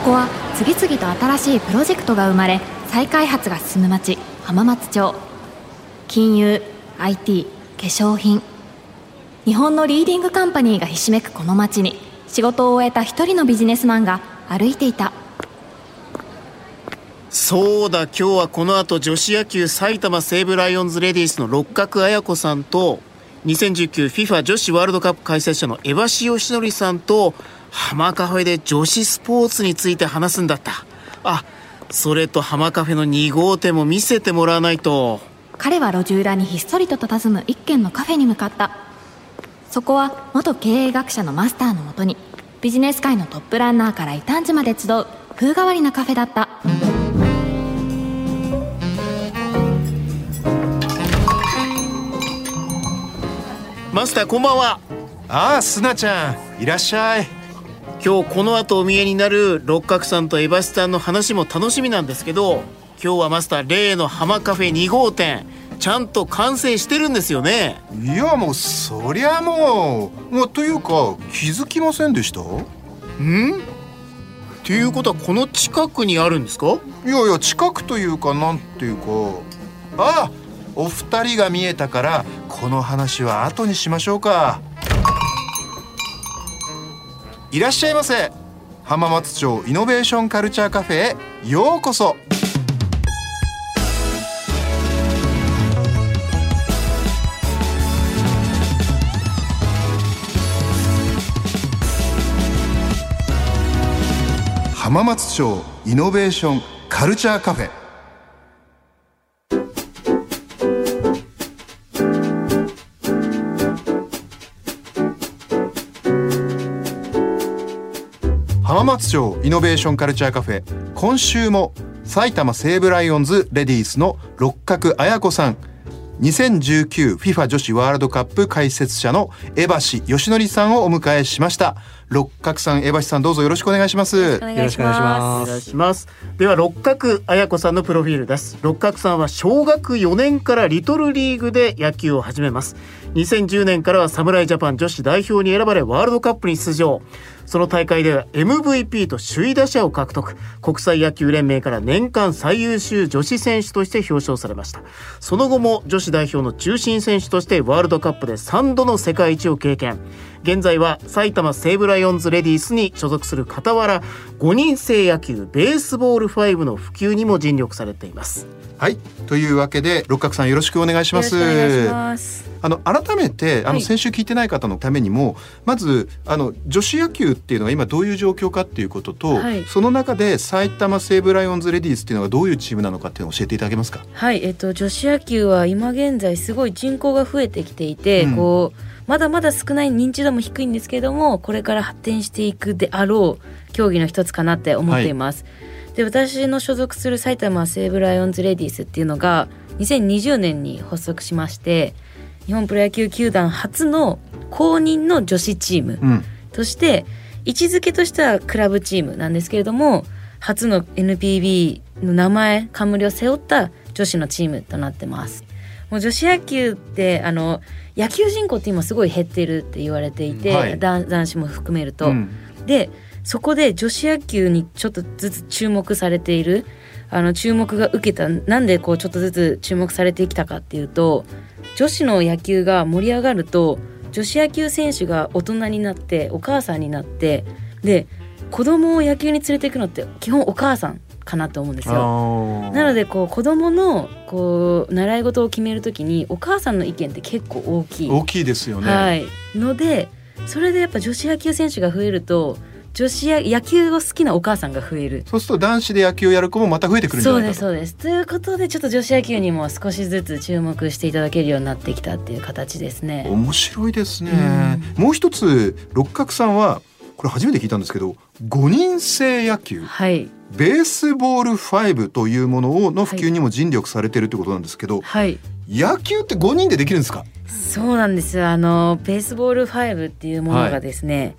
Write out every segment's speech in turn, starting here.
ここは次々と新しいプロジェクトが生まれ再開発が進む町浜松町。金融 IT 化粧品。日本のリーディングカンパニーがひしめくこの町に仕事を終えた一人のビジネスマンが歩いていた。そうだ今日はこの後女子野球埼玉西武ライオンズレディースの六角彩子さんと 2019FIFA 女子ワールドカップ解説者の江橋義則さんと浜カフェで女子スポーツについて話すんだった。あそれと浜カフェの2号店も見せてもらわないと。彼は路地裏にひっそりと佇む一軒のカフェに向かった。そこは元経営学者のマスターのもとにビジネス界のトップランナーから異端児まで集う風変わりなカフェだった。マスターこんばんは。ああすなちゃんいらっしゃい今日この後お見えになる六角さんと江橋さんの話も楽しみなんですけど今日はマスター例の浜カフェ2号店ちゃんと完成してるんですよね。いやもうそりゃもう。もうというか気づきませんでした？ん？っていうことはこの近くにあるんですか？いやいや近くというかなんていうか。ああお二人が見えたからこの話は後にしましょうかいらっしゃいませ。浜松町イノベーションカルチャーカフェへようこそ。浜松町イノベーションカルチャーカフェ。松町イノベーションカルチャーカフェ今週も埼玉西武ライオンズレディースの六角彩子さん。2019FIFA 女子ワールドカップ解説者の江橋義則さんをお迎えしました。六角さん江橋さんどうぞよろしくお願いします。お願よろしくお願いします。お願いします。では六角彩子さんのプロフィールです。六角さんは小学4年からリトルリーグで野球を始めます。2010年からは侍ジャパン女子代表に選ばれワールドカップに出場その大会では MVP と首位打者を獲得。国際野球連盟から年間最優秀女子選手として表彰されました。その後も女子代表の中心選手としてワールドカップで3度の世界一を経験。現在は埼玉西武ライオンズレディースに所属する傍ら5人制野球ベースボール5の普及にも尽力されています。はい。というわけで六角さんよろしくお願いします。よろしくお願いします。あの改めてあのはい。先週聞いてない方のためにも、まずあの女子野球っていうのが今どういう状況かっていうことと、はい。その中で埼玉西武ライオンズレディースっていうのがどういうチームなのかっていうのを教えていただけますか？はい、えっと、女子野球は今現在すごい人口が増えてきていて、うん。こうまだまだ少ない認知度も低いんですけどもこれから発展していくであろう競技の一つかなって思っています。で私の所属する埼玉西武ライオンズレディースっていうのが2020年に発足しまして日本プロ野球球団初の公認の女子チームうん、として位置づけとしてはクラブチームなんですけれども初の NPB の名前冠を背負った女子のチームとなってます。もう女子野球ってあの野球人口って今すごい減ってるって言われていて、はい。男男子も含めると、うん。でそこで女子野球にちょっとずつ注目されているあの注目が受けたなんでこうちょっとずつ注目されてきたかっていうと女子の野球が盛り上がると女子野球選手が大人になってお母さんになってで子供を野球に連れていくのって基本お母さんかなと思うんですよ。なのでこう子供のこう習い事を決めるときにお母さんの意見って結構大きい。大きいですよね。はい、のでそれでやっぱ女子野球選手が増えると女子や野球を好きなお母さんが増える。そうすると男子で野球をやる子もまた増えてくるんじゃそうないかと。ですそうです。ということでちょっと女子野球にも少しずつ注目していただけるようになってきたっていう形ですね。面白いですね。もう一つ六角さんはこれ初めて聞いたんですけど5人制野球？はい。ベースボール5というものをの普及にも尽力されてるってことなんですけど、はい。野球って5人でできるんですか？そうなんです。よあのベースボール5っていうものがですね、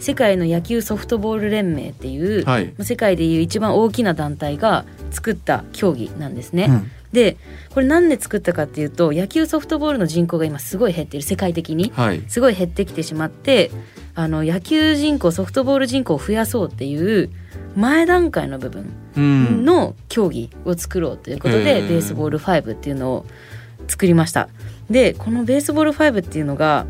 世界の野球ソフトボール連盟っていう、はい。世界でいう一番大きな団体が作った競技なんですね。でこれなんで作ったかっていうと野球ソフトボールの人口が今すごい減ってる世界的に。はい。すごい減ってきてしまってあの野球人口ソフトボール人口を増やそうっていう前段階の部分うん。の競技を作ろうということで、へーベースボール5っていうのを作りました。でこのベースボール5っていうのが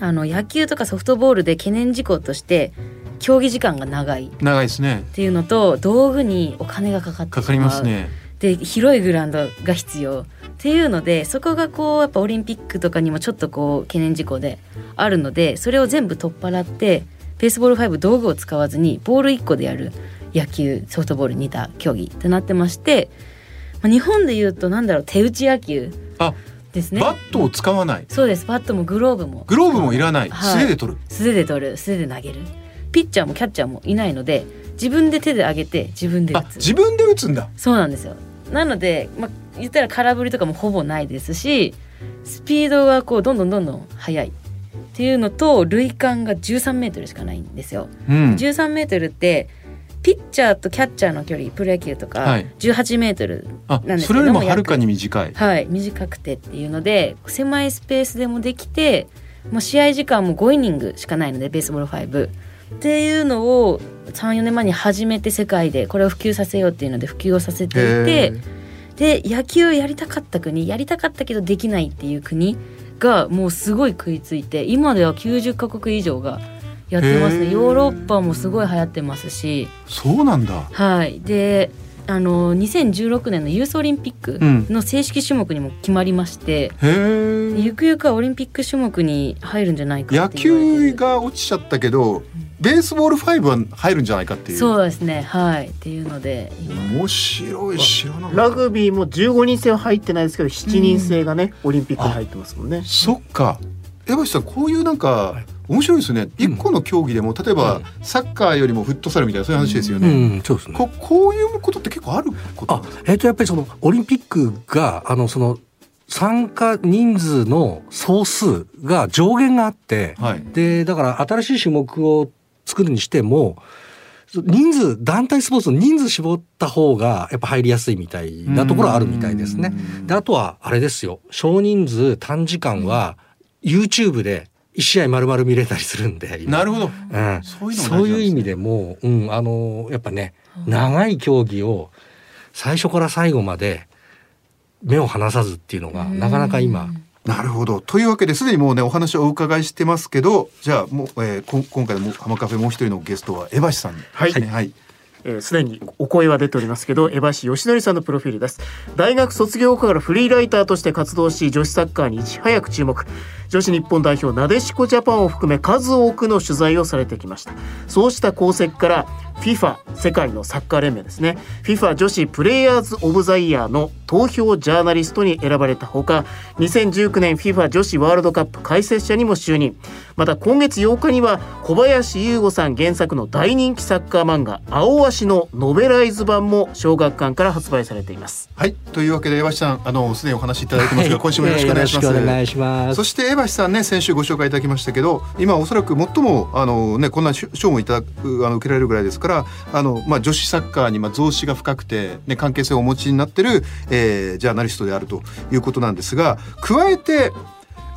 あの野球とかソフトボールで懸念事項として競技時間が長い。っ長いですね。ていうのと道具にお金がかかってしまう。かかりますねで広いグラウンドが必要っていうのでそこがこうやっぱオリンピックとかにもちょっとこう懸念事項であるのでそれを全部取っ払ってベースボール5道具を使わずにボール1個でやる野球ソフトボール似た競技となってまして、まあ、日本でいうとなんだろう手打ち野球あですね。バットを使わない？そうです。バットもグローブも。グローブもい。らない。はい。素手で取る。素手で取る。素手で投げる。ピッチャーもキャッチャーもいないので自分で手で上げて自分で打あつ自分で打つんだ。そうなんですよなので、まあ、言ったら空振りとかもほぼないですしスピードがこうどんどんどんどん速いっていうのと塁間が13メートルしかないんですよ。うん。13メートルってピッチャーとキャッチャーの距離プロ野球とかはい。18メートルあなんですそれよけどもりもはるかに短い。はい短くてっていうので狭いスペースでもできてもう試合時間も5イニングしかないのでベースボール5っていうのを34年前に初めて世界でこれを普及させようっていうので普及をさせていてで野球やりたかった国やりたかったけどできないっていう国がもうすごい食いついて今では90カ国以上がやってますね。ヨーロッパもすごい流行ってますし。そうなんだ。はい。であの2016年のユースオリンピックうん。の正式種目にも決まりまして、へえゆくゆくはオリンピック種目に入るんじゃないか野球が落ちちゃったけどベースボール5は入るんじゃないかっていう。そうですね。はい。っていうので。今面白い知らなかったラグビーも15人制は入ってないですけど7人制がね、オリンピックに入ってますもんね。そっか。江橋さんこういうなんか面白いですね。一個の競技でも例えばうん。サッカーよりもフットサルみたいなそういう話ですようね、ん、そうですね。ここういうことって結構あることあ、えっ、とやっぱりそのオリンピックがあのその参加人数の総数が上限があって、はい。でだから新しい種目を作るにしても人数団体スポーツの人数絞った方がやっぱ入りやすいみたいなところはあるみたいですね。であとはあれですよ。少人数短時間は YouTube で1試合丸々見れたりするんで今。なるほど。うん、そういうそういう意味でも、うん、あのやっぱね長い競技を最初から最後まで目を離さずっていうのがなかなか今なるほど。というわけですでにもうねお話をお伺いしてますけどじゃあもう、えー、こ今回の浜カフェもう一人のゲストは江橋さんはい。ねはい。えーすでにお声は出ておりますけど江橋義則さんのプロフィールです。大学卒業後からフリーライターとして活動し女子サッカーにいち早く注目。女子日本代表なでしこジャパンを含め数多くの取材をされてきました。そうした功績から FIFA 世界のサッカー連盟ですね。FIFA 女子プレイヤーズ・オブ・ザ・イヤーの投票ジャーナリストに選ばれたほか2019年 FIFA 女子ワールドカップ解説者にも就任。また今月8日には小林優吾さん原作の大人気サッカー漫画「青足」のノベライズ版も小学館から発売されています。はい。というわけで江橋さんあのすでにお話しいただいてますが、今週もよろしくお願いします。よろしくお願いします。そして江橋さんね先週ご紹介いただきましたけど今おそらく最もあのねこんな賞もいただくあの受けられるぐらいですからあのまあ女子サッカーにまあ増資が深くてね関係性をお持ちになってる、えー、ジャーナリストであるということなんですが加えて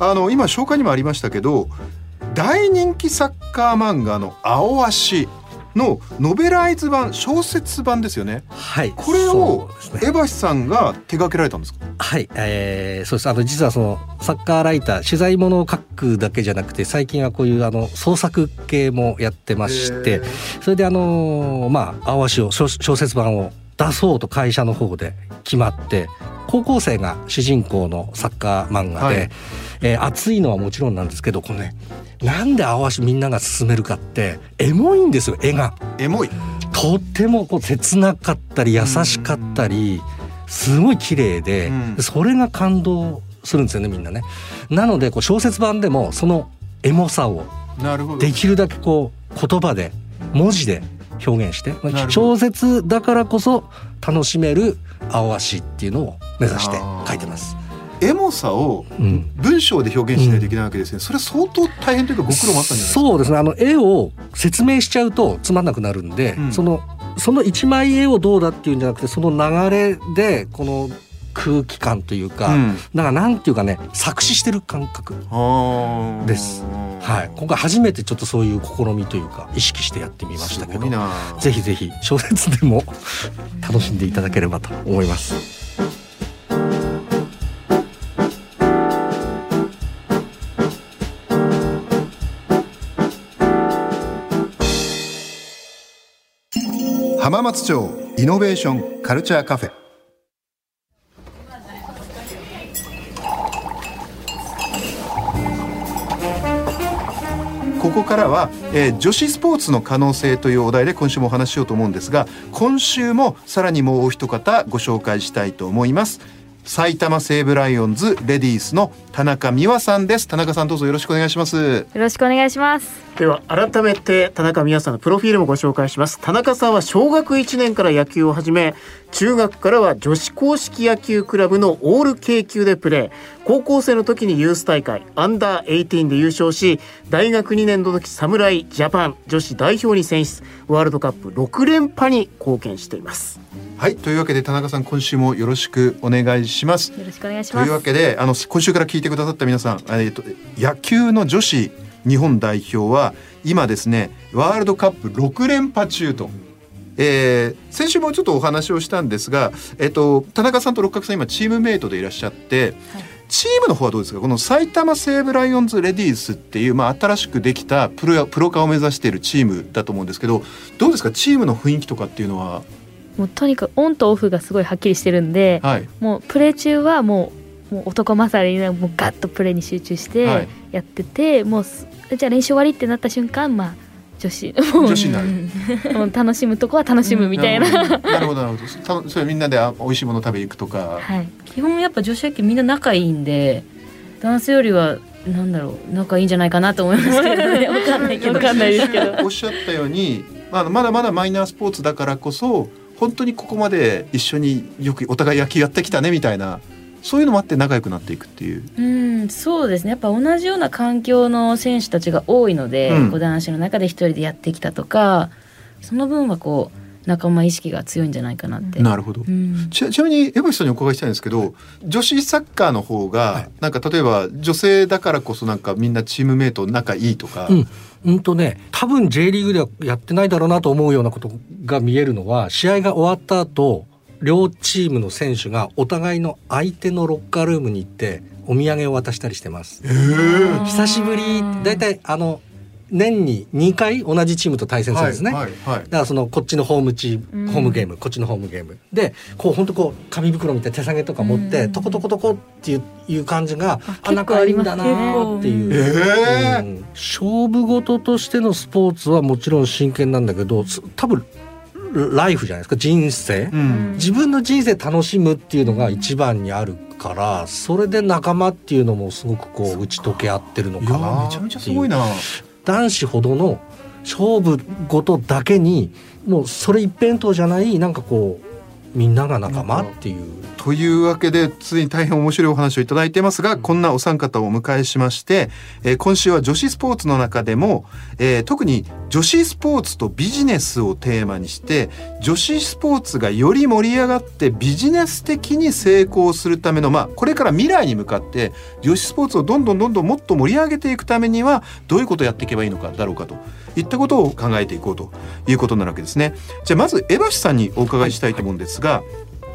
あの今紹介にもありましたけど大人気サッカー漫画の青足。のノベライズ版小説版ですよね。はい。これを江橋さんが手掛けられたんですか？はい、えー、そうです。あの実はそのサッカーライター取材物を書くだけじゃなくて最近はこういうあの創作系もやってましてそれであのまあ青足を小小説版を出そうと会社の方で決まって高校生が主人公のサッカー漫画で、はい。えー熱いのはもちろんなんですけどこのねなんで青足みんなが勧めるかってエモいんですよ絵が。エモい。とってもこう切なかったり優しかったりすごい綺麗でうんそれが感動するんですよねみんなね。なのでこう小説版でもそのエモさを。できるだけこう言葉で文字で表現して小説だからこそ楽しめる青足っていうのを目指して書いてます。エモさをうん。文章で表現しないといけないわけですね。それは相当大変というかご苦労もあったんじゃないですか。そうですね。あの絵を説明しちゃうとつまんなくなるんで、うん。そのその一枚絵をどうだっていうんじゃなくてその流れでこの空気感というか、うん。だからなんていうかね作詞してる感覚です。はい。今回初めてちょっとそういう試みというか意識してやってみましたけど。ぜひぜひ小説でも 楽しんでいただければと思います浜松町イノベーションカルチャーカフェ。ここからは、えー女子スポーツの可能性というお題で今週もお話ししようと思うんですが今週もさらにもうお一方ご紹介したいと思います。埼玉西武ライオンズレディースの田中美和さんです。田中さんどうぞよろしくお願いします。よろしくお願いします。では改めて田中美和さんのプロフィールもご紹介します。田中さんは小学1年から野球を始め中学からは女子硬式野球クラブのオール K 級でプレー。高校生の時にユース大会アンダー18で優勝し大学2年の時侍ジャパン女子代表に選出。ワールドカップ6連覇に貢献しています。はいというわけで田中さん今週もよろしくお願いします。よろしくお願いします。というわけであの今週から聞いてくださった皆さん、えー、と野球の女子日本代表は今ですねワールドカップ6連覇中と。えー先週もちょっとお話をしたんですが、えっと田中さんと六角さん今チームメイトでいらっしゃって、チームの方はどうですか？この埼玉西武ライオンズレディースっていう、まあ、新しくできたプロプロ化を目指しているチームだと思うんですけどどうですか？チームの雰囲気とかっていうのは、もうとにかくオンとオフがすごいはっきりしてるんで、はい、もうプレー中はもうもう男勝りにもうガッとプレーに集中しはいてやってて、もうすじゃあ練習終わりってなった瞬間まあ女子 女子になる。もう楽しむとこは楽しむみたいな。なるほどなるほどなるほどたそれみんなであ美味しいもの食べに行くとか、はい。基本やっぱ女子野球みんな仲いいんで男性よりはなんだろう仲いいんじゃないかなと思いますけどね わかんないけどわかんないですけど。おっしゃったように、まあ、まだまだマイナースポーツだからこそ本当にここまで一緒によくお互い野球やってきたねみたいなそういうのもあって仲良くなっていくっていう。うんそうですねやっぱ同じような環境の選手たちが多いので、うん男子の中で一人でやってきたとかその分はこう仲間意識が強いんじゃないかなって。なるほど。うん。ちなちなみに江橋さんにお伺いしたいんですけど女子サッカーの方が、なんか例えば女性だからこそなんかみんなチームメイト仲いいとか、うん。うんとね多分 J リーグではやってないだろうなと思うようなことが見えるのは試合が終わった後両チームの選手がお互いの相手のロッカールームに行ってお土産を渡したりしてます。久しぶり。だいたいあの年に2回同じチームと対戦するんですね。はいはいはい。だからそのこっちのホームチーうん。ムホームゲームこっちのホームゲーム。でこう本当こう紙袋みたいな手提げとか持ってうん。トコトコトコっていういう感じがああ仲いいんだなーっていう。えー。うん。勝負事としてのスポーツはもちろん真剣なんだけどす多分ライフじゃないですか人生、うん。自分の人生楽しむっていうのが一番にあるからそれで仲間っていうのもすごくこう打ち解け合ってるのかなーめちゃめちゃすごいな。男子ほどの勝負事だけにもうそれ一辺倒じゃないなんかこうみんなが仲間っていう。というわけでついに大変面白いお話をいただいていますがこんなお三方をお迎えしまして、えー今週は女子スポーツの中でも、えー特に女子スポーツとビジネスをテーマにして女子スポーツがより盛り上がってビジネス的に成功するためのまあこれから未来に向かって女子スポーツをどんどんどんどんもっと盛り上げていくためにはどういうことをやっていけばいいのかだろうかといったことを考えていこうということになるわけですね。じゃあまず江橋さんにお伺いしたいと思うんですが、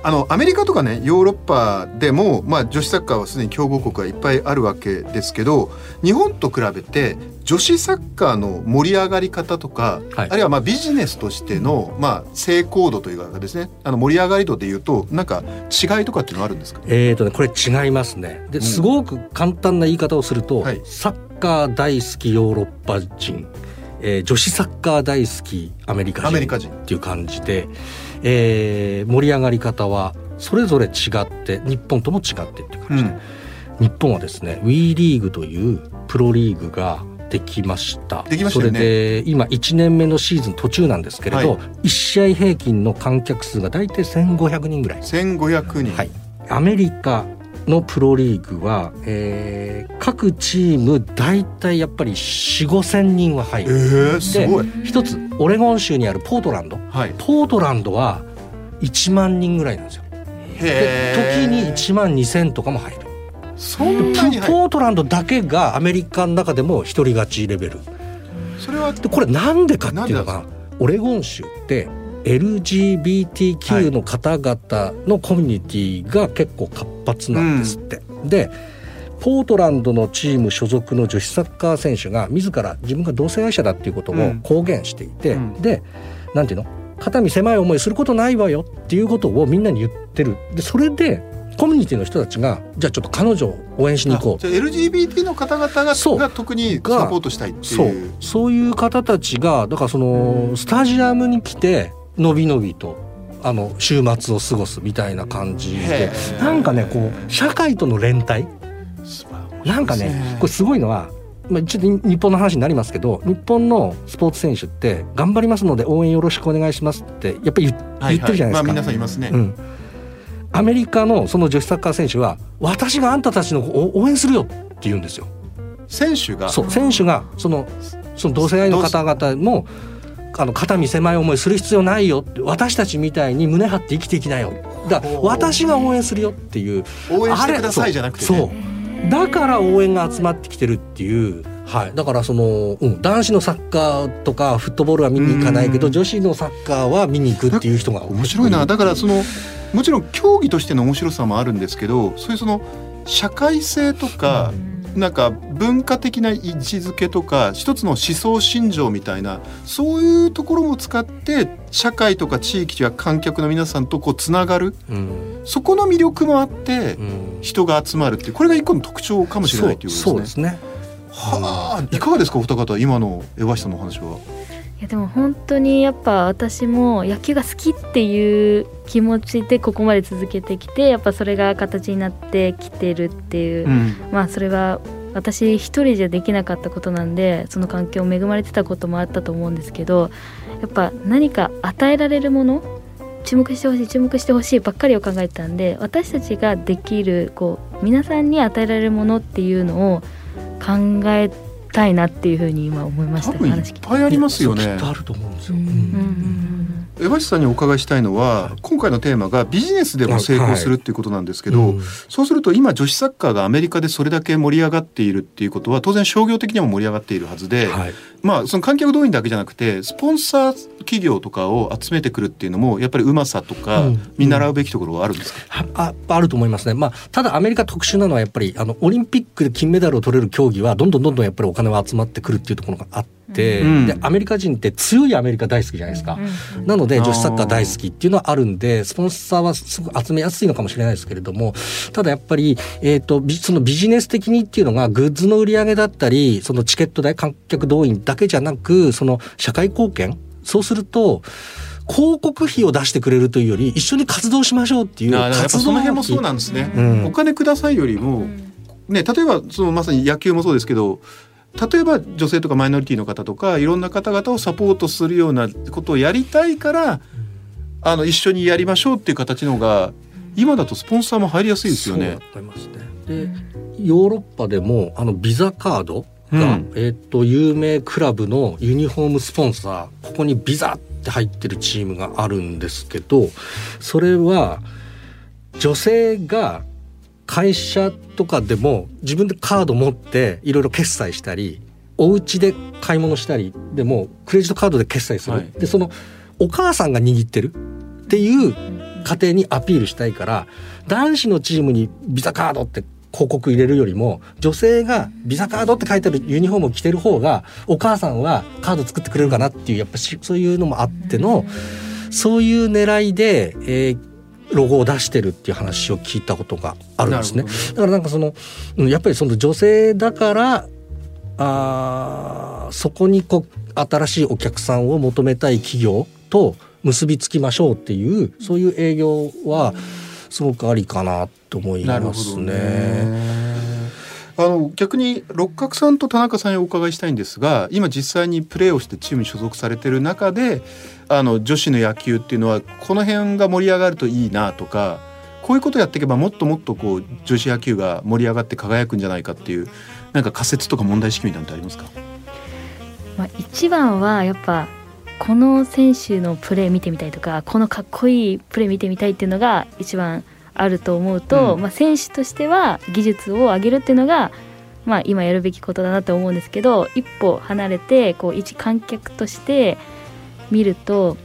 あのアメリカとかねヨーロッパでも、まあ、女子サッカーはすでに強豪国がいっぱいあるわけですけど日本と比べて女子サッカーの盛り上がり方とか、はい。あるいはまあビジネスとしての、まあ、成功度というかですね。あの盛り上がり度でいうとなんか違いとかっていうのはあるんですか？えーとね、これ違いますね。でん。すごく簡単な言い方をすると、はい。サッカー大好きヨーロッパ人、えー女子サッカー大好きアメリカ人アメリカ人。っていう感じで、えー盛り上がり方はそれぞれ違って日本とも違ってっていう感じで、日本はですね WE リーグというプロリーグができました。できましたよね。それで今1年目のシーズン途中なんですけれど、はい。1試合平均の観客数が大体1500人ぐらい。1500人、はい、アメリカのプロリーグは、えー各チーム大体やっぱり4 5千人は入える。ー、すごい、一つオレゴン州にあるポートランド。はい、ポートランドは1万人ぐらいなんですよ。で時に1万2,000とかも入る。そんなにポートランドだけがアメリカの中でも一人勝ちレベル。それはでこれなんでかっていうのがオレゴン州って LGBTQ の方々のコミュニティが結構活発なんですって。でポートランドのチーム所属の女子サッカー選手が自ら自分が同性愛者だっていうこともうん。公言していて、うん。でなんていうの？肩身狭い思いすることないわよっていうことをみんなに言ってる。でそれでコミュニティの人たちがじゃあちょっと彼女を応援しに行こう。じゃあ LGBT の方々がそう。が特にサポートしたいってそう。いう。そういう方たちがだからそのスタジアムに来てのびのびとあの週末を過ごすみたいな感じで。なんかねこう社会との連帯。なんかねこれすごいのは、まあ、ちょっと日本の話になりますけど日本のスポーツ選手って頑張りますので応援よろしくお願いしますってやっぱり言,、ってるじゃないですか。まあ皆さんいますね、うん、アメリカのその女子サッカー選手は私があんたたちのを応援するよって言うんですよ。選手が？そう選手がそのその同性愛の方々もあの肩身狭い思いする必要ないよ。って私たちみたいに胸張って生きていきなよ。だ私が応援するよっていう応援してくださいじゃなくて、そう。ね、だから応援が集まってきてるっていう。はい、だからその、うん、男子のサッカーとかフットボールは見に行かないけどうん。女子のサッカーは見に行くっていう人が面白いな。だからそのもちろん競技としての面白さもあるんですけどそういうその社会性とか、なんか文化的な位置づけとか一つの思想信条みたいなそういうところも使って社会とか地域や観客の皆さんとこうつながるうんそこの魅力もあってうん人が集まるっていうこれが一個の特徴かもしれないということですね。そうですねはあいかがですかお二方今の江橋さんのお話は？いやでも本当にやっぱ私も野球が好きっていう気持ちでここまで続けてきてやっぱそれが形になってきてるっていう、うん。まあそれは私一人じゃできなかったことなんでその環境恵まれてたこともあったと思うんですけどやっぱ何か与えられるもの注目してほしい注目してほしいばっかりを考えてたんで私たちができるこう皆さんに与えられるものっていうのを考えたいなっていうふうに今思いました多分いっ。ぱいありますよねきっ。とあると思うんですよ、うんうん江橋さんにお伺いしたいのは、今回のテーマがビジネスでも成功するっていうことなんですけど、うん。そうすると今女子サッカーがアメリカでそれだけ盛り上がっているっていうことは当然商業的にも盛り上がっているはずで、はい。まあその観客動員だけじゃなくてスポンサー企業とかを集めてくるっていうのもやっぱりうまさとかうん。見習うべきところはあるんですか、はああると思いますね、まあ、ただアメリカ特殊なのはやっぱりあのオリンピックで金メダルを取れる競技はどんどんどんどんやっぱりお金は集まってくるっていうところがあって、うんでアメリカ人って強いアメリカ大好きじゃないですか。うんなので女子サッカー大好きっていうのはあるんでスポンサーはすごく集めやすいのかもしれないですけれどもただやっぱり、えー、とビそのビジネス的にっていうのがグッズの売り上げだったりそのチケット代観客動員だけじゃなくその社会貢献？そうすると広告費を出してくれるというより一緒に活動しましょうっていう活動その辺もそうなんですね、うん。お金くださいよりも、ね、例えばそのまさに野球もそうですけど例えば女性とかマイノリティの方とかいろんな方々をサポートするようなことをやりたいからあの一緒にやりましょうっていう形の方が今だとスポンサーも入りやすいですよね。でヨーロッパでもあのビザカードが、うん。えっ、と有名クラブのユニフォームスポンサーここにビザって入ってるチームがあるんですけどそれは女性が会社とかでも自分でカード持っていろいろ決済したりお家で買い物したりでもクレジットカードで決済する、はい。でそのお母さんが握ってるっていう家庭にアピールしたいから男子のチームにビザカードって広告入れるよりも女性がビザカードって書いてあるユニフォームを着てる方がお母さんはカード作ってくれるかなっていうやっぱしそういうのもあってのそういう狙いで、えーロゴを出してるっていう話を聞いたことがあるんですね。なるほだからなんかそのうんやっぱりその女性だからあーそこにこう新しいお客さんを求めたい企業と結びつきましょうっていうそういう営業はすごくありかなと思いなるほどますね。あの逆に六角さんと田中さんにお伺いしたいんですが今実際にプレーをしてチームに所属されてる中であの女子の野球っていうのはこの辺が盛り上がるといいなとかこういうことやっていけばもっともっとこう女子野球が盛り上がって輝くんじゃないかっていうなんか仮説とか問題意識みたいなのってありますか？まあ、一番はやっぱこの選手のプレー見てみたいとかこのかっこいいプレー見てみたいっていうのが一番あると思うと、うんまあ、選手としては技術を上げるっていうのが、まあ、今やるべきことだなと思うんですけど一歩離れてこう一観客として見ると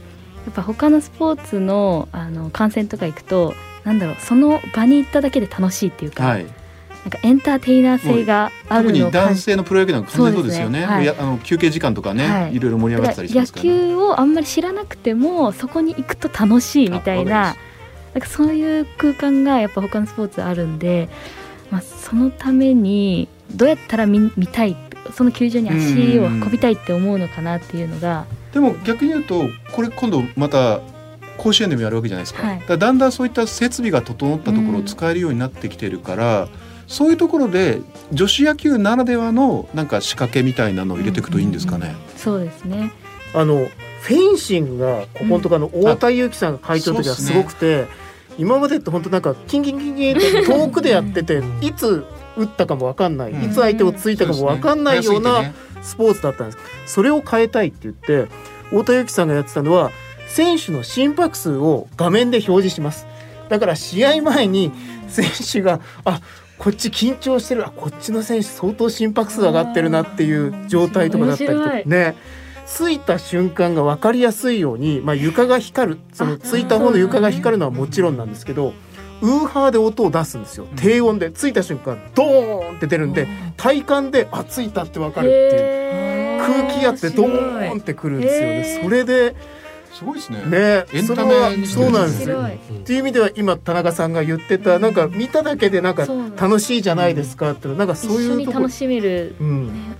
やっぱ他のスポーツのあの観戦とか行くとなんだろうその場に行っただけで楽しいっていうか、はい。なんかエンターテイナー性があるの男性のプロ野球なんか完全にそうですよね。ねはいやあの休憩時間とかね、はいい、ろいろ盛り上がだってたりしますから、ね。球をあんまり知らなくてもそこに行くと楽しいみたいななんかそういう空間がやっぱ他のスポーツあるんで、まあ、そのためにどうやったら見見たいその球場に足を運びたいって思うのかなっていうのが、でも逆に言うとこれ今度また甲子園でもやるわけじゃないですか,、はい。だからだんだんそういった設備が整ったところを使えるようになってきてるから、そういうところで女子野球ならではのなんか仕掛けみたいなのを入れていくといいんですかね。そうですね。あのフェンシングがここのとこあの太田裕樹さんが会長の時はすごくて、今までって本当なんかキンキンキンキンって遠くでやってていつ打ったかも分かんない、うん。いつ相手をついたかも分かんないようなスポーツだったんです。それを変えたいって言って太田裕樹さんがやってたのは選手の心拍数を画面で表示します。だから試合前に選手があこっち緊張してるあこっちの選手相当心拍数上がってるなっていう状態とかだったりとか。ねついた瞬間が分かりやすいように、まあ、床が光るそのついた方の床が光るのはもちろんなんですけどウーハーで音を出すんですよ。低音でついた瞬間ドーンって出るんで体感であついたって分かるっていう空気圧でドーンってくるんですよね。それですごいですね。ねエンタそれはメにそうなんですよ。っていう意味では今田中さんが言ってたなんか見ただけでなんか楽しいじゃないですかっていうのなんかそういうところ。に楽しめるうん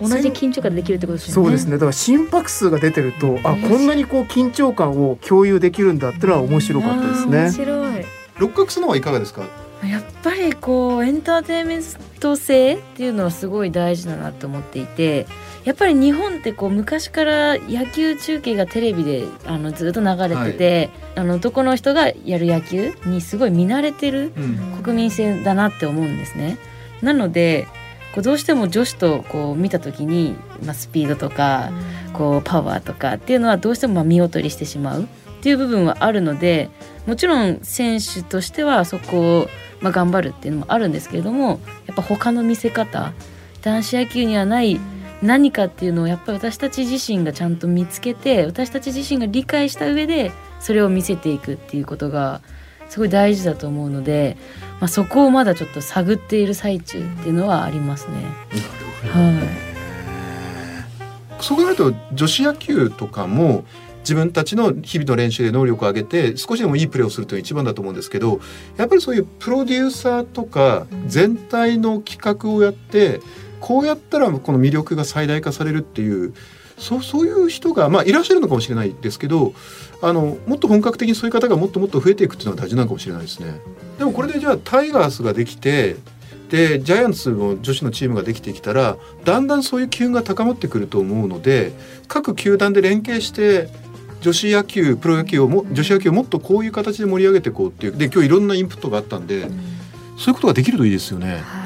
同じ緊張感でできるってことですよねそうですねだから心拍数が出てるとあこんなにこう緊張感を共有できるんだっていうのは面白かったですあー面ね。白い六角さんのはいかがですか？やっぱりこうエンターテインメント性っていうのはすごい大事だなと思っていてやっぱり日本ってこう昔から野球中継がテレビであのずっと流れてて、あの男の人がやる野球にすごい見慣れてるうん。国民性だなって思うんですね。なのでこうどうしても女子とこう見た時に、まあ、スピードとかこうパワーとかっていうのはどうしてもまあ見劣りしてしまう。っていう部分はあるのでもちろん選手としてはそこをまあ頑張るっていうのもあるんですけれどもやっぱ他の見せ方男子野球にはない何かっていうのをやっぱり私たち自身がちゃんと見つけて私たち自身が理解した上でそれを見せていくっていうことがすごい大事だと思うので、まあ、そこをまだちょっと探っている最中っていうのはありますね。はいそう考えると女子野球とかも自分たちの日々の練習で能力を上げて少しでもいいプレーをするというのが一番だと思うんですけどやっぱりそういうプロデューサーとか全体の企画をやってこうやったらこの魅力が最大化されるっていうそうそういう人が、まあ、いらっしゃるのかもしれないですけどあのもっと本格的にそういう方がもっともっと増えていくっていうのは大事なのかもしれないですね。でもこれでじゃあタイガースができてでジャイアンツの女子のチームができてきたらだんだんそういう機運が高まってくると思うので各球団で連携して女子野球プロ野球をも女子野球をもっとこういう形で盛り上げていこうっていうで今日いろんなインプットがあったんでそういうことができるといいですよね。はい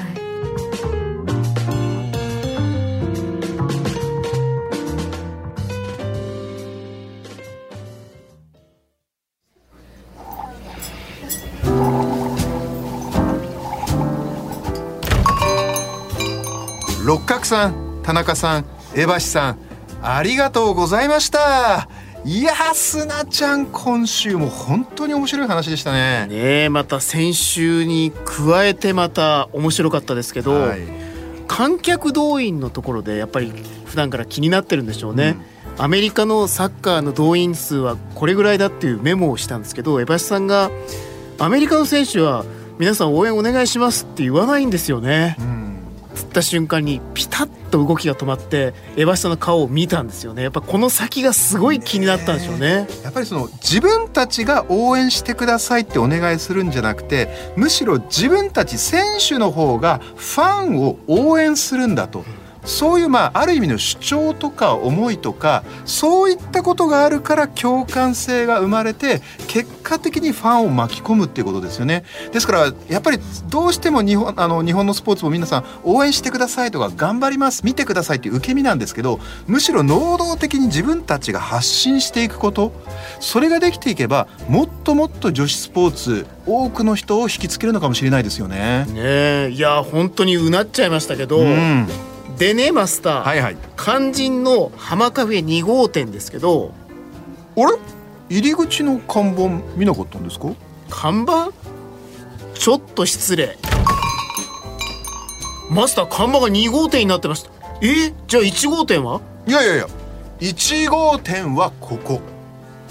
さん田中さん江橋さんありがとうございました。いやーすなちゃん今週も本当に面白い話でしたね。ねえまた先週に加えてまた面白かったですけど、はい。観客動員のところでやっぱり普段から気になってるんでしょうね、アメリカのサッカーの動員数はこれぐらいだっていうメモをしたんですけど江橋さんがアメリカの選手は皆さん応援お願いしますって言わないんですよね。うん釣った瞬間にピタッと動きが止まって江橋さんの顔を見たんですよね。やっぱこの先がすごい気になったんでしょうね。やっぱりその自分たちが応援してくださいってお願いするんじゃなくてむしろ自分たち選手の方がファンを応援するんだと。そういうまあある意味の主張とか思いとかそういったことがあるから共感性が生まれて結果的にファンを巻き込むっていうことですよね。ですからやっぱりどうしても日本あの日本のスポーツも皆さん応援してくださいとか頑張ります見てくださいっていう受け身なんですけどむしろ能動的に自分たちが発信していくことそれができていけばもっともっと女子スポーツ多くの人を引きつけるのかもしれないですよね。ねえ。いや本当にうなっちゃいましたけど、うん、でねマスター、はいはい。肝心の浜カフェ2号店ですけどあれ？入り口の看板見なかったんですか？看板？ちょっと失礼。マスター看板が2号店になってましたえ？じゃあ1号店は？いやいやいや。1号店はここ。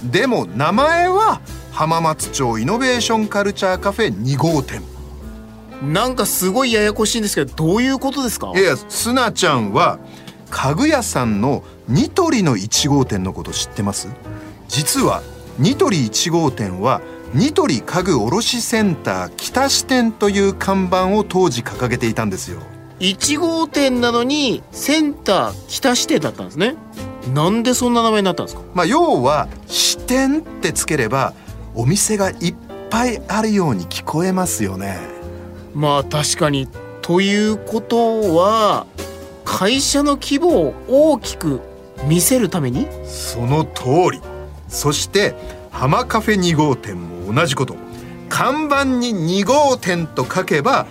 でも名前は浜松町イノベーションカルチャーカフェ2号店なんかすごいややこしいんですけどどういうことですか？いやすなちゃんは家具屋さんのニトリの1号店のこと知ってます？実はニトリ1号店はニトリ家具卸センター北支店という看板を当時掲げていたんですよ。1号店なのにセンター北支店だったんですね。なんでそんな名前になったんですか？まあ要は支店ってつければお店がいっぱいあるように聞こえますよねまあ確かにということは会社の規模を大きく見せるために？その通り。そして浜カフェ2号店も同じこと。看板に2号店と書けば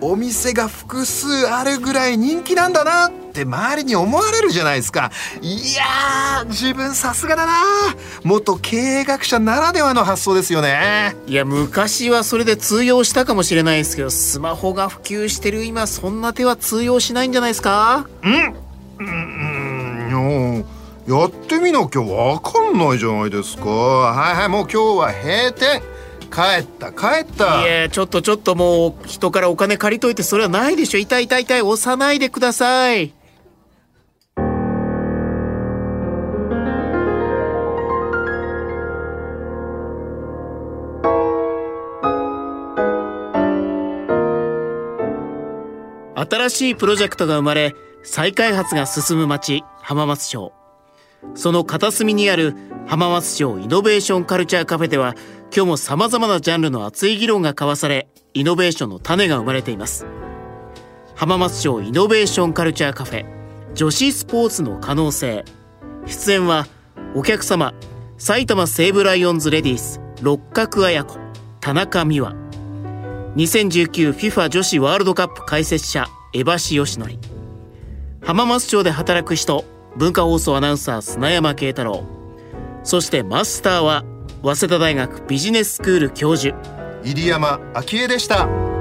お店が複数あるぐらい人気なんだな。って周りに思われるじゃないですか。いやー自分さすがだな。元経営学者ならではの発想ですよね。いや昔はそれで通用したかもしれないですけどスマホが普及してる今そんな手は通用しないんじゃないですか？うんやってみなきゃわかん。ないじゃないですかはいはいもう今日は閉店帰った帰ったいやちょっとちょっともう人からお金借りといてそれはないでしょ痛い痛い痛い押さないでください新しいプロジェクトが生まれ再開発が進む町浜松町。その片隅にある浜松町イノベーションカルチャーカフェでは今日も様々なジャンルの熱い議論が交わされイノベーションの種が生まれています。浜松町イノベーションカルチャーカフェ女子スポーツの可能性。出演はお客様埼玉西武ライオンズレディース六角綾子田中美和。2019FIFA 女子ワールドカップ解説者江橋義則。浜松町で働く人文化放送アナウンサー砂山慶太郎。そしてマスターは早稲田大学ビジネススクール教授。入山昭恵でした。